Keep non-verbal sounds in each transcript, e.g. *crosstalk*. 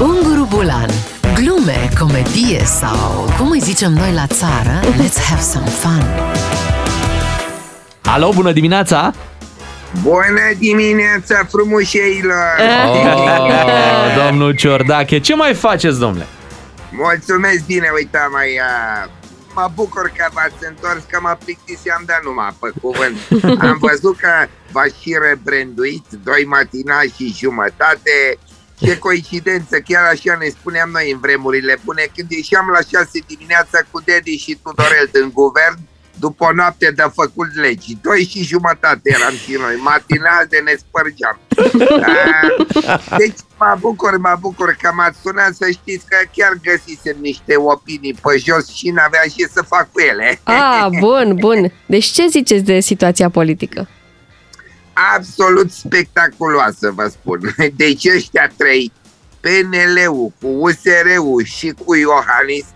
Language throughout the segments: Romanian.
Unguru Bulan Glume, comedie sau cum îi zicem noi la țară Let's have some fun Alo, bună dimineața! Bună dimineața, frumușeilor! Oh, domnul Ciordache, ce mai faceți, domnule? Mulțumesc bine, uite, mai uh, mă bucur că v-ați întors, că mă plictiseam, dar numai pe cuvânt. *laughs* Am văzut că v-ați și rebranduit, doi matinali și jumătate. Ce coincidență, chiar așa ne spuneam noi în vremurile bune, când ieșeam la 6 dimineața cu Dedi și Tudorel în guvern, după o noapte de făcut legi. Doi și jumătate eram și noi, matinal de ne spărgeam. Ah, *laughs* Deci mă bucur, mă bucur că m-ați sunat să știți că chiar găsisem niște opinii pe jos și n-aveam ce să fac cu ele. Ah, bun, bun. Deci ce ziceți de situația politică? Absolut spectaculoasă, vă spun. *laughs* Deci ăștia trei, PNL-ul cu USR-ul și cu Iohannis,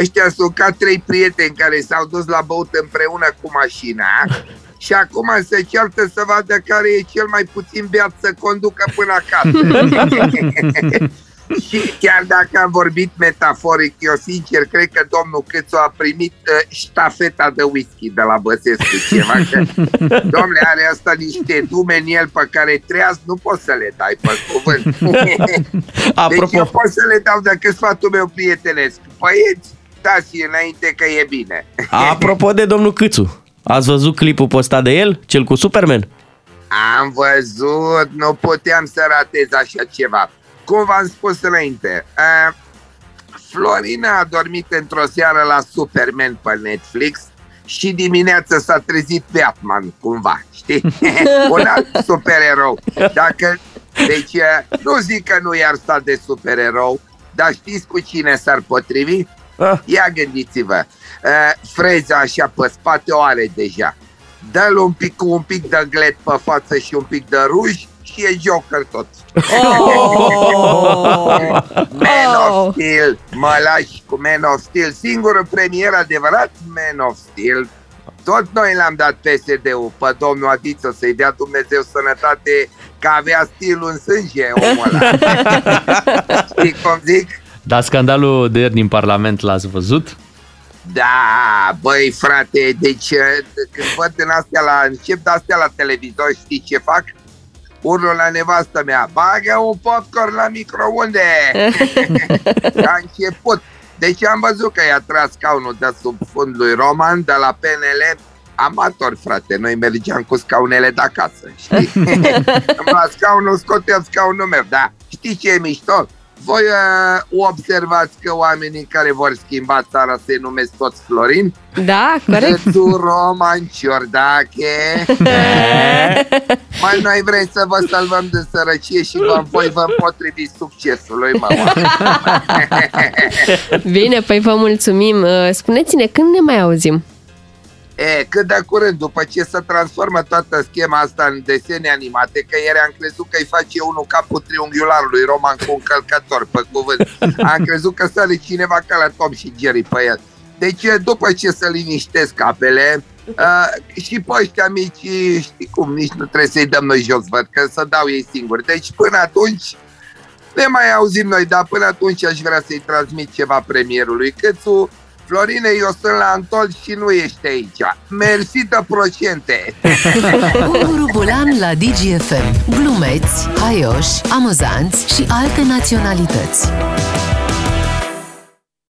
ăștia sunt ca trei prieteni care s-au dus la băut împreună cu mașina *laughs* și acum se ceartă să vadă care e cel mai puțin beat să conducă până acasă. *laughs* și chiar dacă am vorbit metaforic, eu sincer cred că domnul Câțu a primit uh, ștafeta de whisky de la Băsescu ceva, că *laughs* domnule are asta niște dume în el pe care treaz nu poți să le dai pe cuvânt. *laughs* Apropo, Deci eu pot să le dau decât sfatul meu prietenesc. Băieți, dați înainte că e bine. *laughs* apropo de domnul Câțu, ați văzut clipul postat de el, cel cu Superman? Am văzut, nu puteam să ratez așa ceva. Cum v-am spus înainte, uh, Florina a dormit într-o seară la Superman pe Netflix și dimineața s-a trezit Batman, cumva, știi? *laughs* Un alt supererou. Dacă, deci, uh, nu zic că nu i-ar sta de supererou, dar știți cu cine s-ar potrivi? Ah. Ia gândiți-vă, uh, freza așa pe spate o are deja. Dă-l un pic cu un pic de glet pe față și un pic de ruj și e Joker tot. Oh! Man Oh. of Steel, mă lași cu Man of Steel, singurul premier adevărat Man of Steel. Tot noi l-am dat PSD-ul pe domnul Adiță să-i dea Dumnezeu sănătate că avea stilul în sânge omul ăla. *laughs* Știi cum zic? Dar scandalul de ieri din Parlament l-ați văzut? Da, băi frate, deci uh, când văd din astea la, încep de astea la televizor, știi ce fac? Urlu la nevastă mea, bagă un popcorn la microunde! *laughs* A început. Deci am văzut că i-a tras scaunul de sub fund lui Roman, de la PNL, amator, frate, noi mergeam cu scaunele de acasă, știi? *laughs* la scaunul scoteam scaunul meu, da. Știi ce e mișto? Voi uh, observați că oamenii care vor schimba țara se numesc toți Florin? Da, corect. Tu, Roman, Ciordache. *laughs* Mai noi vrem să vă salvăm de sărăcie și vă, voi vă potrivi succesului, mama. *laughs* Bine, păi vă mulțumim. Uh, Spuneți-ne, când ne mai auzim? E, cât de curând, după ce se transformă toată schema asta în desene animate, că ieri am crezut că îi face unul capul triunghiularului Roman cu un călcător, pe cuvânt. Am crezut că sare cineva ca la Tom și Jerry pe el. Deci, după ce se liniștesc apele, *laughs* uh, și pe ăștia mici, știi cum, nici nu trebuie să-i dăm noi jos, văd, că să dau ei singuri. Deci, până atunci, ne mai auzim noi, dar până atunci aș vrea să-i transmit ceva premierului Câțu. Florine, eu sunt la Antol și nu ești aici. Mersi de procente! *laughs* Unguru Bulan la DGFM Glumeți, haioși, amuzanți și alte naționalități